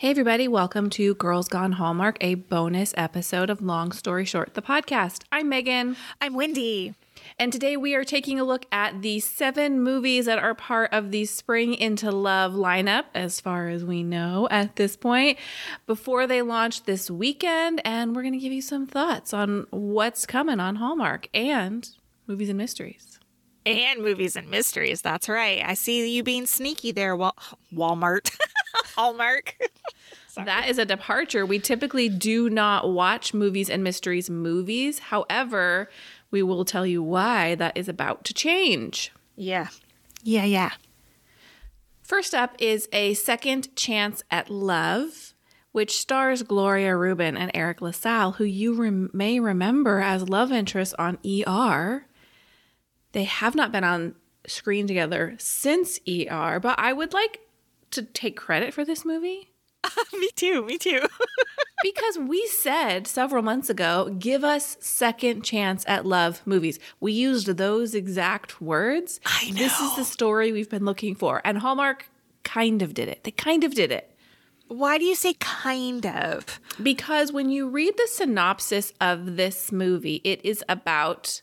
Hey, everybody, welcome to Girls Gone Hallmark, a bonus episode of Long Story Short, the podcast. I'm Megan. I'm Wendy. And today we are taking a look at the seven movies that are part of the Spring into Love lineup, as far as we know at this point, before they launch this weekend. And we're going to give you some thoughts on what's coming on Hallmark and movies and mysteries. And movies and mysteries. That's right. I see you being sneaky there, Wal- Walmart. Hallmark. That is a departure. We typically do not watch movies and mysteries movies. However, we will tell you why that is about to change. Yeah. Yeah, yeah. First up is A Second Chance at Love, which stars Gloria Reuben and Eric LaSalle, who you rem- may remember as love interests on ER. They have not been on screen together since ER, but I would like to take credit for this movie me too. Me too. because we said several months ago, give us second chance at love movies. We used those exact words. I know. This is the story we've been looking for. And Hallmark kind of did it. They kind of did it. Why do you say kind of? Because when you read the synopsis of this movie, it is about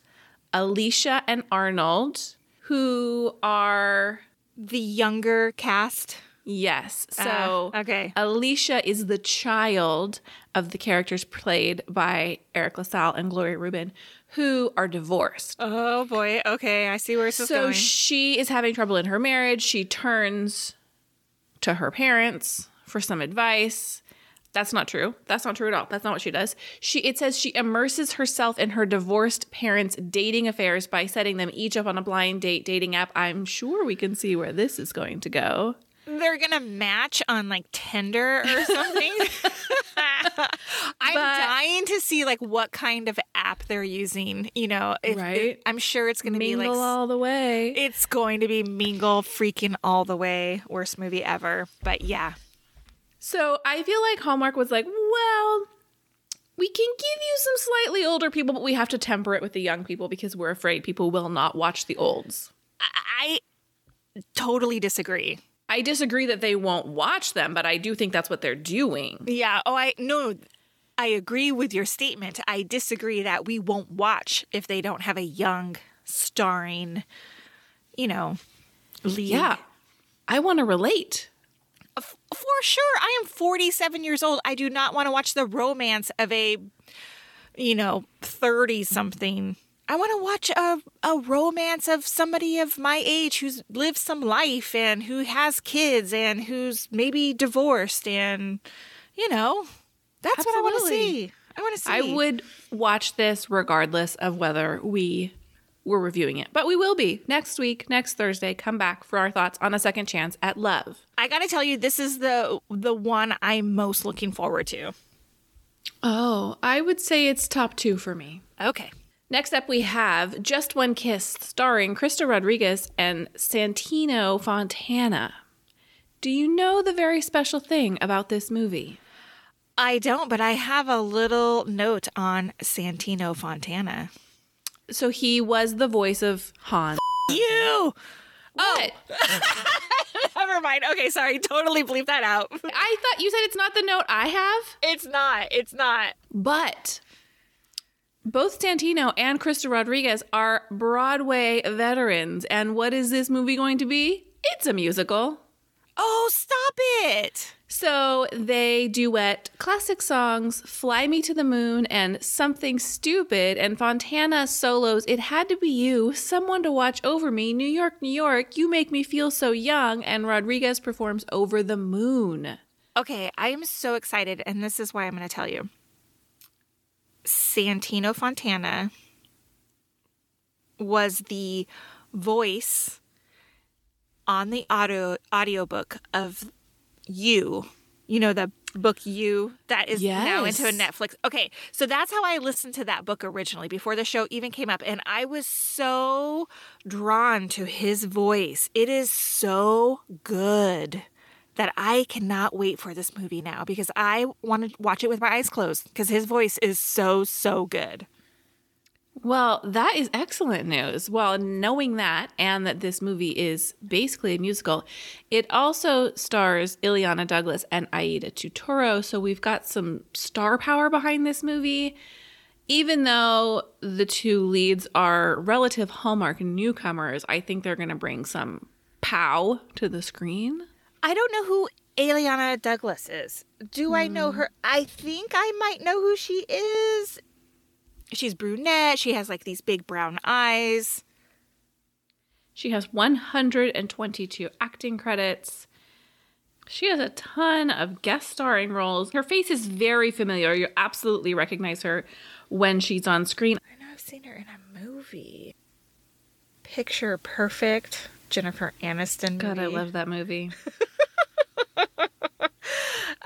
Alicia and Arnold, who are The younger cast. Yes. So Ah, okay. Alicia is the child of the characters played by Eric LaSalle and Gloria Reuben, who are divorced. Oh boy. Okay, I see where is so going. she is having trouble in her marriage. She turns to her parents for some advice. That's not true. That's not true at all. That's not what she does. She it says she immerses herself in her divorced parents' dating affairs by setting them each up on a blind date dating app. I'm sure we can see where this is going to go. They're gonna match on like Tinder or something. I'm But- dying to see like what kind of app they're using. You know, if- Right. if- I'm sure it's gonna Mingle be like all the way. It's going to be Mingle freaking all the way. Worst movie ever. But yeah. So I feel like Hallmark was like, well, we can give you some slightly older people, but we have to temper it with the young people because we're afraid people will not watch the olds. I totally disagree. I disagree that they won't watch them, but I do think that's what they're doing. Yeah. Oh, I no. I agree with your statement. I disagree that we won't watch if they don't have a young starring, you know, lead. Yeah. I want to relate. F- for sure. I am 47 years old. I do not want to watch the romance of a, you know, 30 something. I want to watch a, a romance of somebody of my age who's lived some life and who has kids and who's maybe divorced and, you know, that's what I want to see. I want to see. I would watch this regardless of whether we were reviewing it, but we will be next week, next Thursday. Come back for our thoughts on a second chance at love. I got to tell you, this is the the one I'm most looking forward to. Oh, I would say it's top two for me. Okay. Next up, we have Just One Kiss, starring Krysta Rodriguez and Santino Fontana. Do you know the very special thing about this movie? I don't, but I have a little note on Santino Fontana. So he was the voice of Han. You. Oh, Never mind. Okay, sorry. Totally bleep that out. I thought you said it's not the note I have, It's not. It's not. but both Santino and Krysta Rodriguez are Broadway veterans. And what is this movie going to be? It's a musical. Oh, stop it. So they duet classic songs Fly Me to the Moon and Something Stupid, and Fontana solos It Had to Be You, Someone to Watch Over Me, New York, New York, You Make Me Feel So Young, and Rodriguez performs Over the Moon. Okay, I am so excited, and this is why I'm going to tell you. Santino Fontana was the voice on the audio audiobook of You. You know the book You that is now into a Netflix. Okay, so that's how I listened to that book originally before the show even came up and I was so drawn to his voice. It is so good that I cannot wait for this movie now because I want to watch it with my eyes closed because his voice is so so good. Well, that is excellent news. Well, knowing that and that this movie is basically a musical, it also stars Illeana Douglas and Aida Turturro. So we've got some star power behind this movie. Even though the two leads are relative Hallmark newcomers, I think they're going to bring some pow to the screen. I don't know who Illeana Douglas is. Do I know hmm. her? I think I might know who she is. She's brunette. She has like these big brown eyes. She has 122 acting credits. She has a ton of guest starring roles. Her face is very familiar. You absolutely recognize her when she's on screen. I know I've seen her in a movie. Picture Perfect. Jennifer Aniston. God, I love that movie.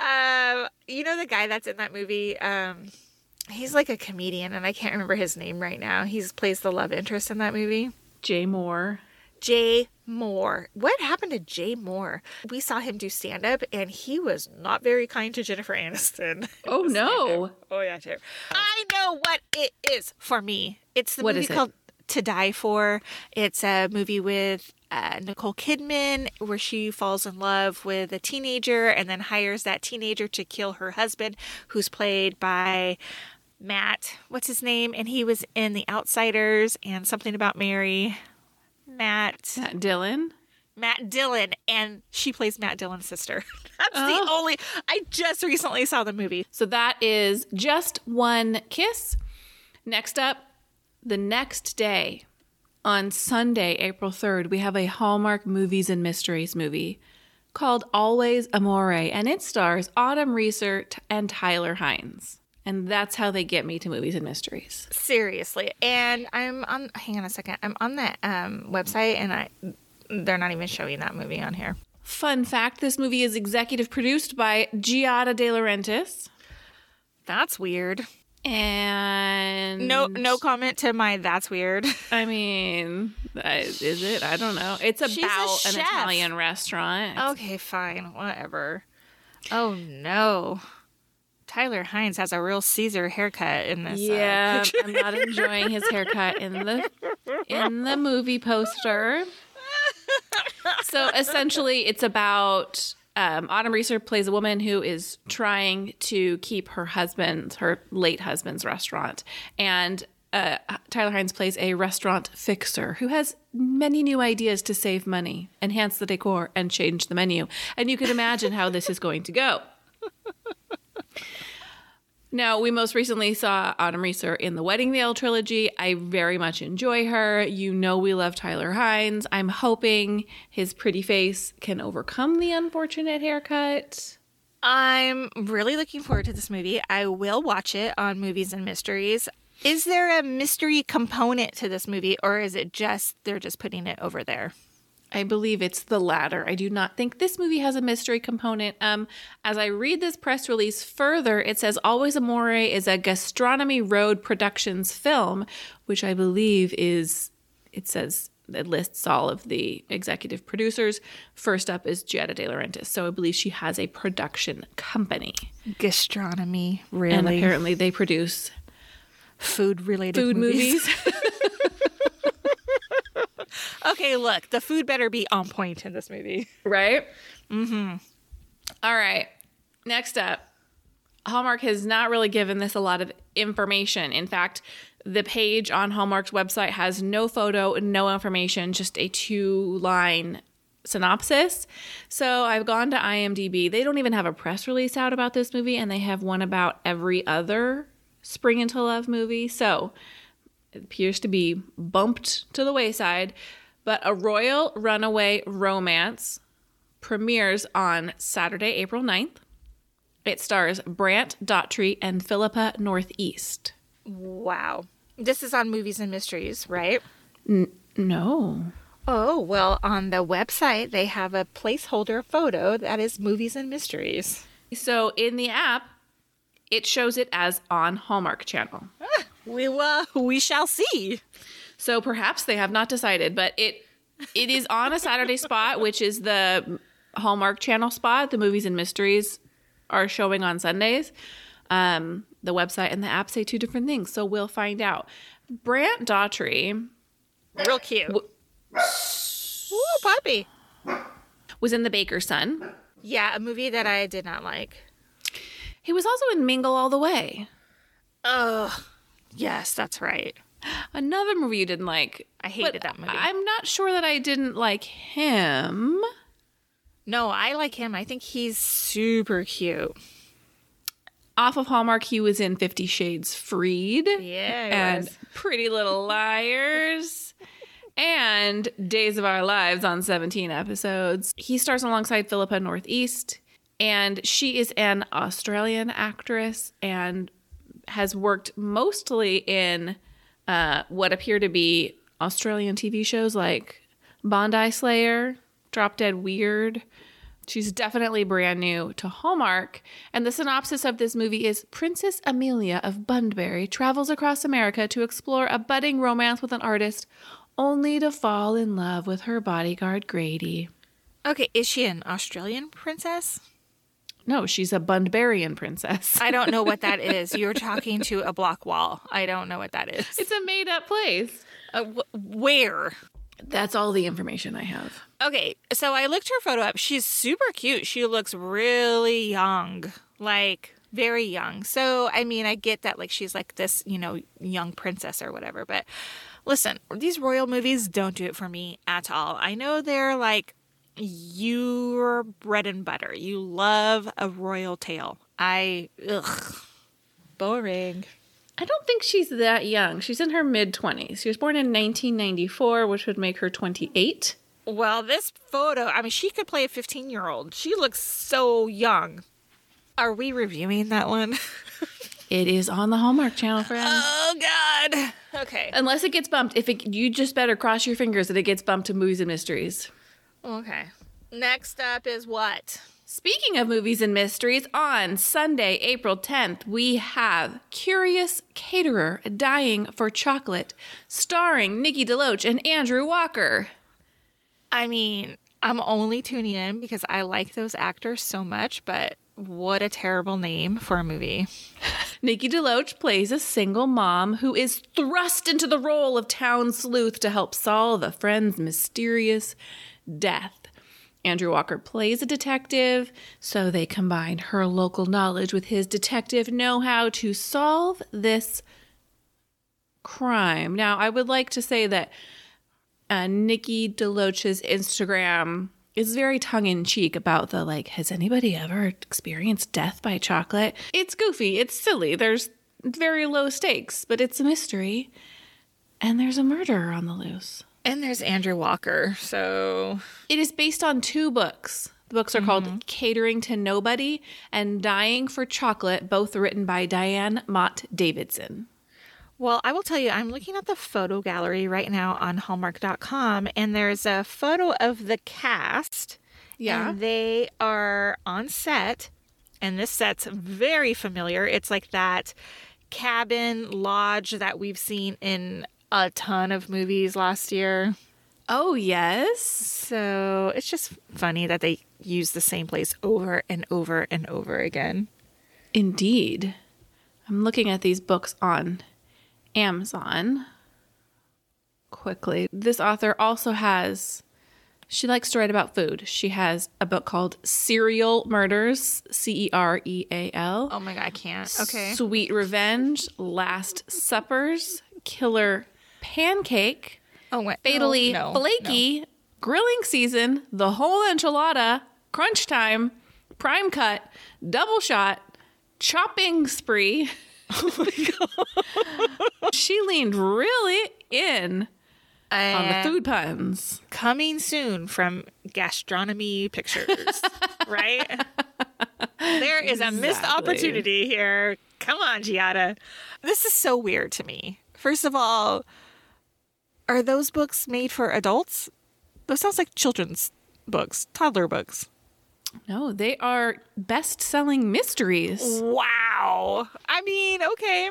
Um, you know the guy that's in that movie. Um, he's like a comedian, and I can't remember his name right now. He's plays the love interest in that movie. Jay Mohr. Jay Mohr. What happened to Jay Mohr? We saw him do stand up, and he was not very kind to Jennifer Aniston. Oh, no. Oh yeah. I know what it is for me. It's the What movie is it? To Die For. It's a movie with uh, Nicole Kidman where she falls in love with a teenager and then hires that teenager to kill her husband, who's played by Matt. What's his name? And he was in The Outsiders and Something About Mary. Matt. Matt Dillon. Matt Dillon, and she plays Matt Dillon's sister. That's the Oh. only. I just recently saw the movie. So that is just one kiss. Next up, the next day on Sunday, April 3rd, we have a Hallmark Movies and Mysteries movie called Always Amore, and it stars Autumn Reeser t- and Tyler Hynes. And that's how they get me to movies and mysteries. Seriously, and I'm on. Hang on a second. I'm on that um, website, and I they're not even showing that movie on here. Fun fact this movie is executive produced by Giada De Laurentiis. That's weird. And No, no comment to my. That's weird. I mean, is it? I don't know. It's about an. Italian restaurant. okay, fine, whatever. Oh no, Tyler Hynes has a real Caesar haircut in this. uh, yeah, picture. I'm not enjoying his haircut in the in the movie poster. So essentially, it's about um, Autumn Reeser plays a woman who is trying to keep her husband, her late husband's restaurant, and uh, Tyler Hynes plays a restaurant fixer who has many new ideas to save money, enhance the decor, and change the menu. And you can imagine how this is going to go. Now, we most recently saw Autumn Reeser in the Wedding Veil trilogy. I very much enjoy her. You know, we love Tyler Hynes. I'm hoping his pretty face can overcome the unfortunate haircut. I'm really looking forward to this movie. I will watch it on Movies and Mysteries. Is there a mystery component to this movie, or is it just they're just putting it over there? I believe it's the latter. I do not think this movie has a mystery component. Um, as I read this press release further, it says Always Amore is a Gastronomy Road Productions film, which I believe is, it says, it lists all of the executive producers. First up is Giada De Laurentiis. So I believe she has a production company. Gastronomy, really. And apparently they produce food related food movies. okay, look, the food better be on point in this movie. right? Mm-hmm. All right. Next up, Hallmark has not really given this a lot of information. In fact, the page on Hallmark's website has no photo, no information, just a two line synopsis. So I've gone to IMDb. They don't even have a press release out about this movie, and they have one about every other Spring into Love movie. So it appears to be bumped to the wayside. But A Royal Runaway Romance premieres on Saturday, April 9th. It stars Brant Daugherty and Philippa Northeast. Wow. This is on Movies and Mysteries, right? No. Oh, well, on the website, they have a placeholder photo that is Movies and Mysteries. So in the app, it shows it as on Hallmark Channel. We will, we shall see. So perhaps they have not decided, but it it is on a Saturday spot, which is the Hallmark Channel spot. The movies and mysteries are showing on Sundays. Um, the website and the app say two different things, so we'll find out. Brant Daugherty Real cute. Ooh, puppy. was in The Baker's Son. Yeah, a movie that I did not like. He was also in Mingle All the Way. Oh, yes, that's right. Another movie you didn't like. I hated that movie. I'm not sure that I didn't like him. No, I like him. I think he's super cute. Off of Hallmark, he was in Fifty Shades Freed. Yeah, he and was. Pretty Little Liars. and Days of Our Lives on 17 episodes. He stars alongside Philippa Northeast, and she is an Australian actress and has worked mostly in uh, what appear to be Australian TV shows like Bondi Slayer, Drop Dead Weird. She's definitely brand new to Hallmark. And the synopsis of this movie is Princess Amelia of Bunbury travels across America to explore a budding romance with an artist, only to fall in love with her bodyguard Grady. Okay, is she an Australian princess? No, she's a Bunburian princess. I don't know what that is. You're talking to a block wall. I don't know what that is. It's a made up place. Uh, wh- where? That's all the information I have. Okay, so I looked her photo up. She's super cute. She looks really young, like very young. So, I mean, I get that, like, she's like this, you know, young princess or whatever. But listen, these royal movies don't do it for me at all. I know they're like your bread and butter. You love a royal tale. I, ugh, boring. I don't think she's that young. She's in her mid 20s. She was born in 1994, which would make her 28. Well, this photo, I mean, she could play a 15 year old. She looks so young. Are we reviewing that one? It is on the Hallmark Channel, friend. oh, God. Okay. Unless it gets bumped, if it, you just better cross your fingers that it gets bumped to movies and mysteries. Okay. Next up is what? Speaking of movies and mysteries, on Sunday, April 10th, we have Curious Caterer Dying for Chocolate, starring Nikki DeLoach and Andrew Walker. I mean, I'm only tuning in because I like those actors so much, but what a terrible name for a movie. Nikki DeLoach plays a single mom who is thrust into the role of town sleuth to help solve a friend's mysterious death. Andrew Walker plays a detective, so they combine her local knowledge with his detective know how to solve this crime. Now, I would like to say that uh, Nikki DeLoach's Instagram is very tongue in cheek about the like, has anybody ever experienced death by chocolate? It's goofy, it's silly, there's very low stakes, but it's a mystery. And there's a murderer on the loose. And there's Andrew Walker, so. It is based on two books. The books are called mm-hmm. Catering to Nobody and Dying for Chocolate, both written by Diane Mott Davidson. Well, I will tell you, I'm looking at the photo gallery right now on Hallmark.com, and there's a photo of the cast. Yeah. And they are on set, and this set's very familiar. It's like that cabin lodge that we've seen in a ton of movies last year. Oh, yes. So it's just funny that they use the same place over and over and over again. Indeed. I'm looking at these books on Amazon quickly. This author also has, she likes to write about food. She has a book called Cereal Murders, C E R E A L. Oh my god, I can't. Okay. Sweet Revenge, Last Suppers, Killer Pancake, Oh wait. Fatally no, no, Flaky, Grilling Season, The Whole Enchilada, Crunch Time, Prime Cut, Double Shot, Chopping Spree. Oh she leaned really in no. on the food puns. coming soon from Gastronomy Pictures, right? there is a missed opportunity here. Come on, Giada. This is so weird to me. First of all, are those books made for adults? Those sounds like children's books, toddler books. No, they are best selling mysteries. Wow. I mean, okay.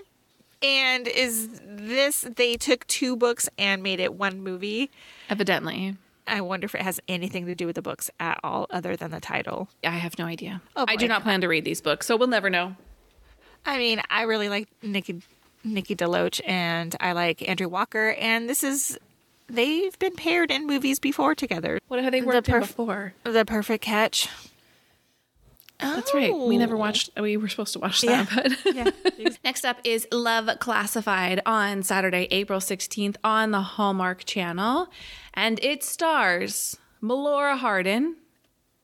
And is this, they took two books and made it one movie? Evidently. I wonder if it has anything to do with the books at all other than the title. I have no idea. Oh, I do not plan to read these books, so we'll never know. I mean, I really like Nikki Nikki DeLoach and I like Andrew Walker, and this is they've been paired in movies before together. What have they worked in perf- before? The Perfect Catch. That's right. We never oh. watched. We were supposed to watch that, but Yeah. Next up is Love Classified on Saturday, April 16th on the Hallmark Channel. And it stars Melora Hardin,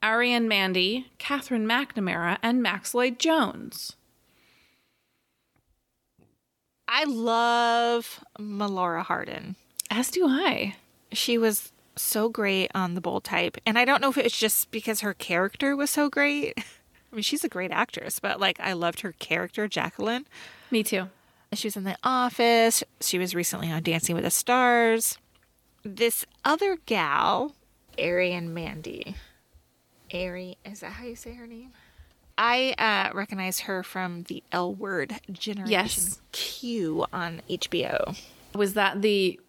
Arienne Mandi, Katherine McNamara, and Max Lloyd Jones. I love Melora Hardin. As do I. She was so great on The Bold Type, and I don't know if it's just because her character was so great. I mean, she's a great actress, but like I loved her character, Jacqueline. Me too. She was in The Office. She was recently on Dancing with the Stars. This other gal, Arienne Mandi. Ari, is that how you say her name? I uh, recognize her from the L Word Generation Yes. Q on HBO. Was that the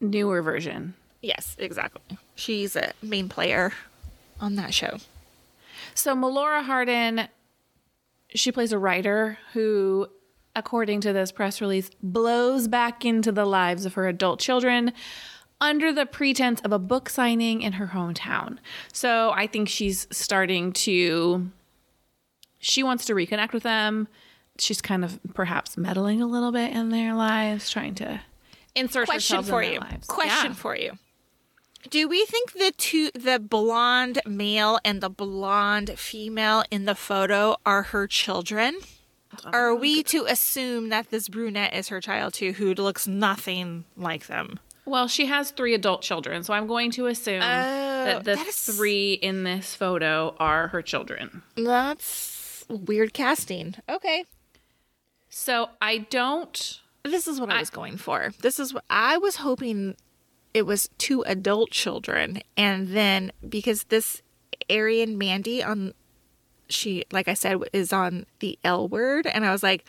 newer version? Yes, exactly. She's a main player on that show. So Melora Hardin, she plays a writer who, according to this press release, blows back into the lives of her adult children under the pretense of a book signing in her hometown. So I think she's starting to she wants to reconnect with them. She's kind of perhaps meddling a little bit in their lives, trying to insert Question herself for in you. their lives. Question Yeah. for you. Do we think the two the blonde male and the blonde female in the photo are her children? Or are we to assume that this brunette is her child too, who looks nothing like them? Well, she has three adult children, so I'm going to assume oh, that the that is- three in this photo are her children. That's weird casting. Okay. So I don't. This is what I, was going for. This is what I was hoping it was two adult children. And then because this Arienne Mandi on she like I said is on the L word and I was like,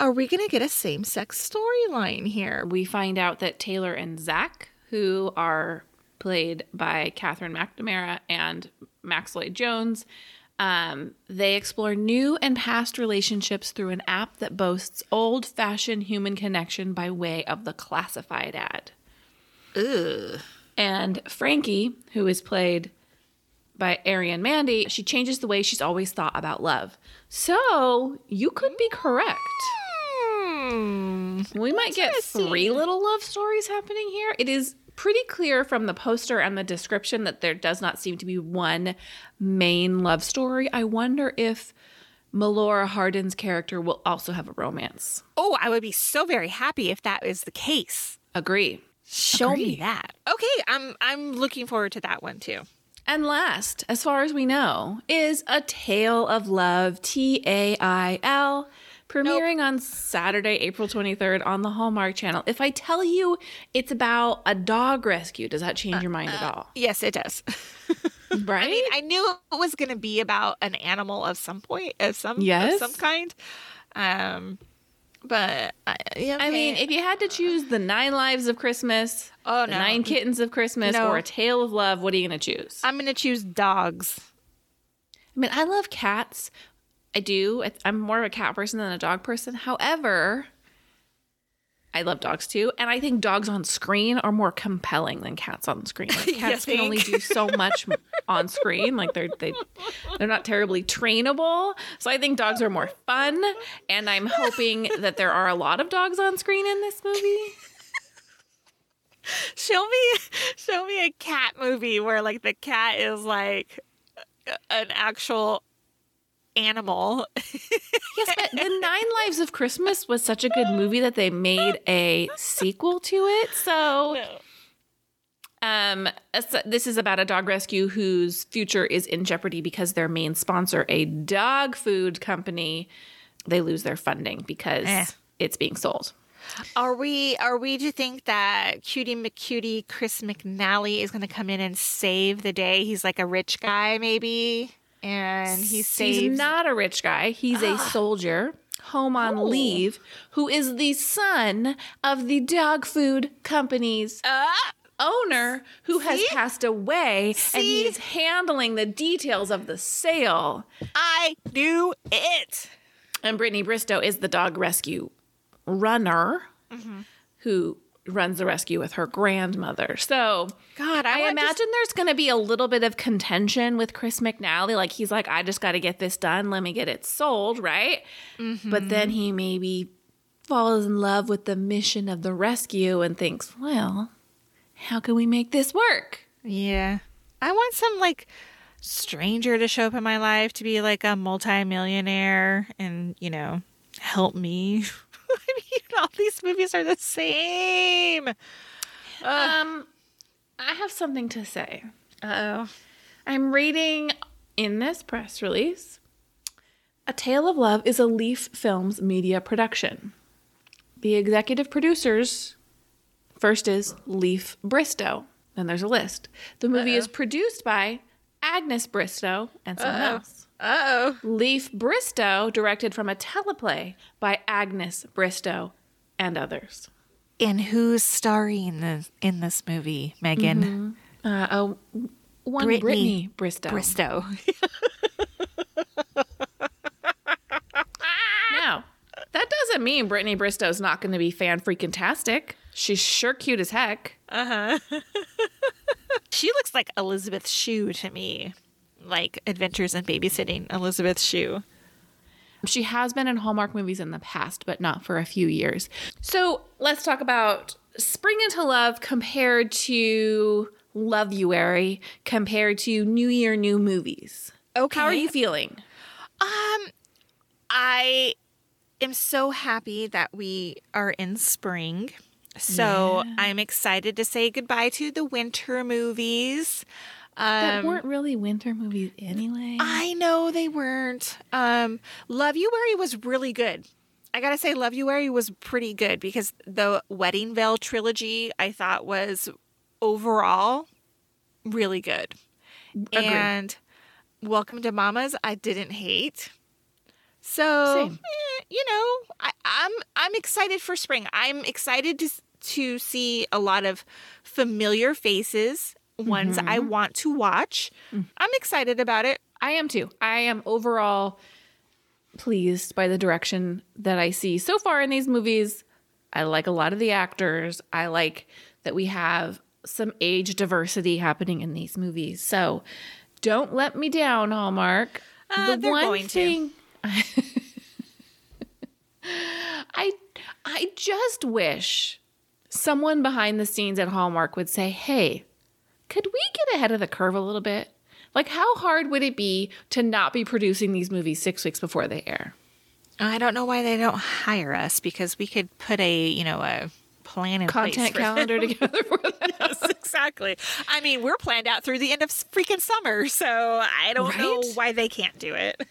are we gonna get a same sex storyline here? We find out that Taylor and Zach, who are played by Katherine McNamara and Max Lloyd Jones, um, they explore new and past relationships through an app that boasts old fashioned human connection by way of the classified ad. Ugh. And Frankie, who is played by Arienne Mandi, she changes the way she's always thought about love. So you could be correct. Hmm. We might get three little love stories happening here. It is pretty clear from the poster and the description that there does not seem to be one main love story. I wonder if Melora Hardin's character will also have a romance. Oh, I would be so very happy if that is the case. Agree. Show me that. Okay, I'm I'm looking forward to that one too. And last, as far as we know, is A Tale of Love, T A I L, premiering on Saturday, April 23rd on the Hallmark Channel. If I tell you it's about a dog rescue, does that change your mind at uh, uh, all? Yes, it does. Right? I mean, I knew it was going to be about an animal of some point, of some, Yes. of some kind. Um, but I, yeah, I mean, if you had to choose the nine lives of Christmas, Oh, the no. nine kittens of Christmas, No. or a tale of love, what are you going to choose? I'm going to choose dogs. I mean, I love cats. I do. I'm more of a cat person than a dog person. However, I love dogs too, and I think dogs on screen are more compelling than cats on screen. Like, cats can only do so much on screen. Like they're they they're not terribly trainable. So I think dogs are more fun, and I'm hoping that there are a lot of dogs on screen in this movie. Show me, show me a cat movie where like the cat is like an actual animal. Yes, but The Nine Lives of Christmas was such a good movie that they made a sequel to it. So, um, this is about a dog rescue whose future is in jeopardy because their main sponsor, a dog food company, they lose their funding because Eh. it's being sold. Are we are we to think that Cutie McCutie Chris McNally is going to come in and save the day? He's like a rich guy, maybe, and he saves. He's not a rich guy. He's a soldier home on Oh. leave who is the son of the dog food company's Ah! owner who has passed away and he's handling the details of the sale. I knew it. And Brittany Bristow is the dog rescue runner who runs the rescue with her grandmother. So God, I, I, imagine there's going to be a little bit of contention with Chris McNally. Like he's like, I just got to get this done. Let me get it sold, right? Mm-hmm. But then he maybe falls in love with the mission of the rescue and thinks, well, how can we make this work? Yeah. I want some like stranger to show up in my life to be like a multimillionaire and, you know, help me. I mean, all these movies are the same. Um, I have something to say. Uh oh. I'm reading in this press release A Tale of Love is a Leaf Films media production. The executive producers first is Leif Bristow. Then there's a list. The movie is produced by Agnes Bristow and someone Uh-oh. else. Oh. Leif Bristow, directed from a teleplay by Agnes Bristow and others. And who's starring this, in this movie, Megan? Uh, oh, one Brittany Brittany, Bristow. Bristow. Now, that doesn't mean Brittany Bristow's not going to be fan freaking tastic. She's sure cute as heck. Uh huh. she looks like Elizabeth Shue to me. Like Adventures in Babysitting, Elizabeth Shue. She has been in Hallmark movies in the past, but not for a few years. So let's talk about Spring into Love compared to Loveuary, compared to New Year, New Movies. Okay. How are you feeling? Um, I am so happy that we are in spring. So I'm excited to say goodbye to the winter movies. That Um, weren't really winter movies anyway. I know they weren't. Um, Loveuary was really good. I gotta say, Loveuary was pretty good because the Wedding Veil trilogy I thought was overall really good. Agreed. And Welcome to Mamas, I didn't hate. So eh, you know, I, I'm I'm excited for spring. I'm excited to to see a lot of familiar faces, ones I want to watch. I'm excited about it. I am too. I am overall pleased by the direction that I see so far in these movies. I like a lot of the actors. I like that we have some age diversity happening in these movies. So don't let me down, Hallmark. Uh, they're going to. I I just wish someone behind the scenes at Hallmark would say, "Hey, could we get ahead of the curve a little bit? Like how hard would it be to not be producing these movies 6 weeks before they air?" I don't know why they don't hire us because we could put a you know a plan place Content calendar together for them. Yes, exactly. I mean, we're planned out through the end of freaking summer, so I don't know why they can't do it.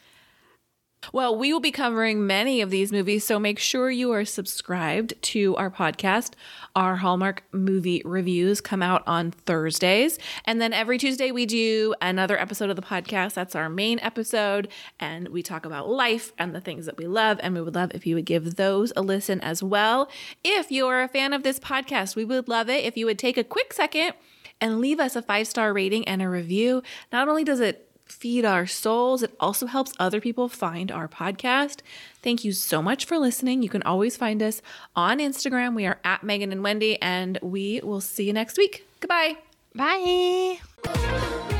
Well, we will be covering many of these movies, so make sure you are subscribed to our podcast. Our Hallmark movie reviews come out on Thursdays. And then every Tuesday, we do another episode of the podcast. That's our main episode. And we talk about life and the things that we love. And we would love if you would give those a listen as well. If you're a fan of this podcast, we would love it if you would take a quick second and leave us a five star rating and a review. Not only does it feed our souls. It also helps other people find our podcast. Thank you so much for listening. You can always find us on Instagram. We are at Megan and Wendy, and we will see you next week. Goodbye. Bye.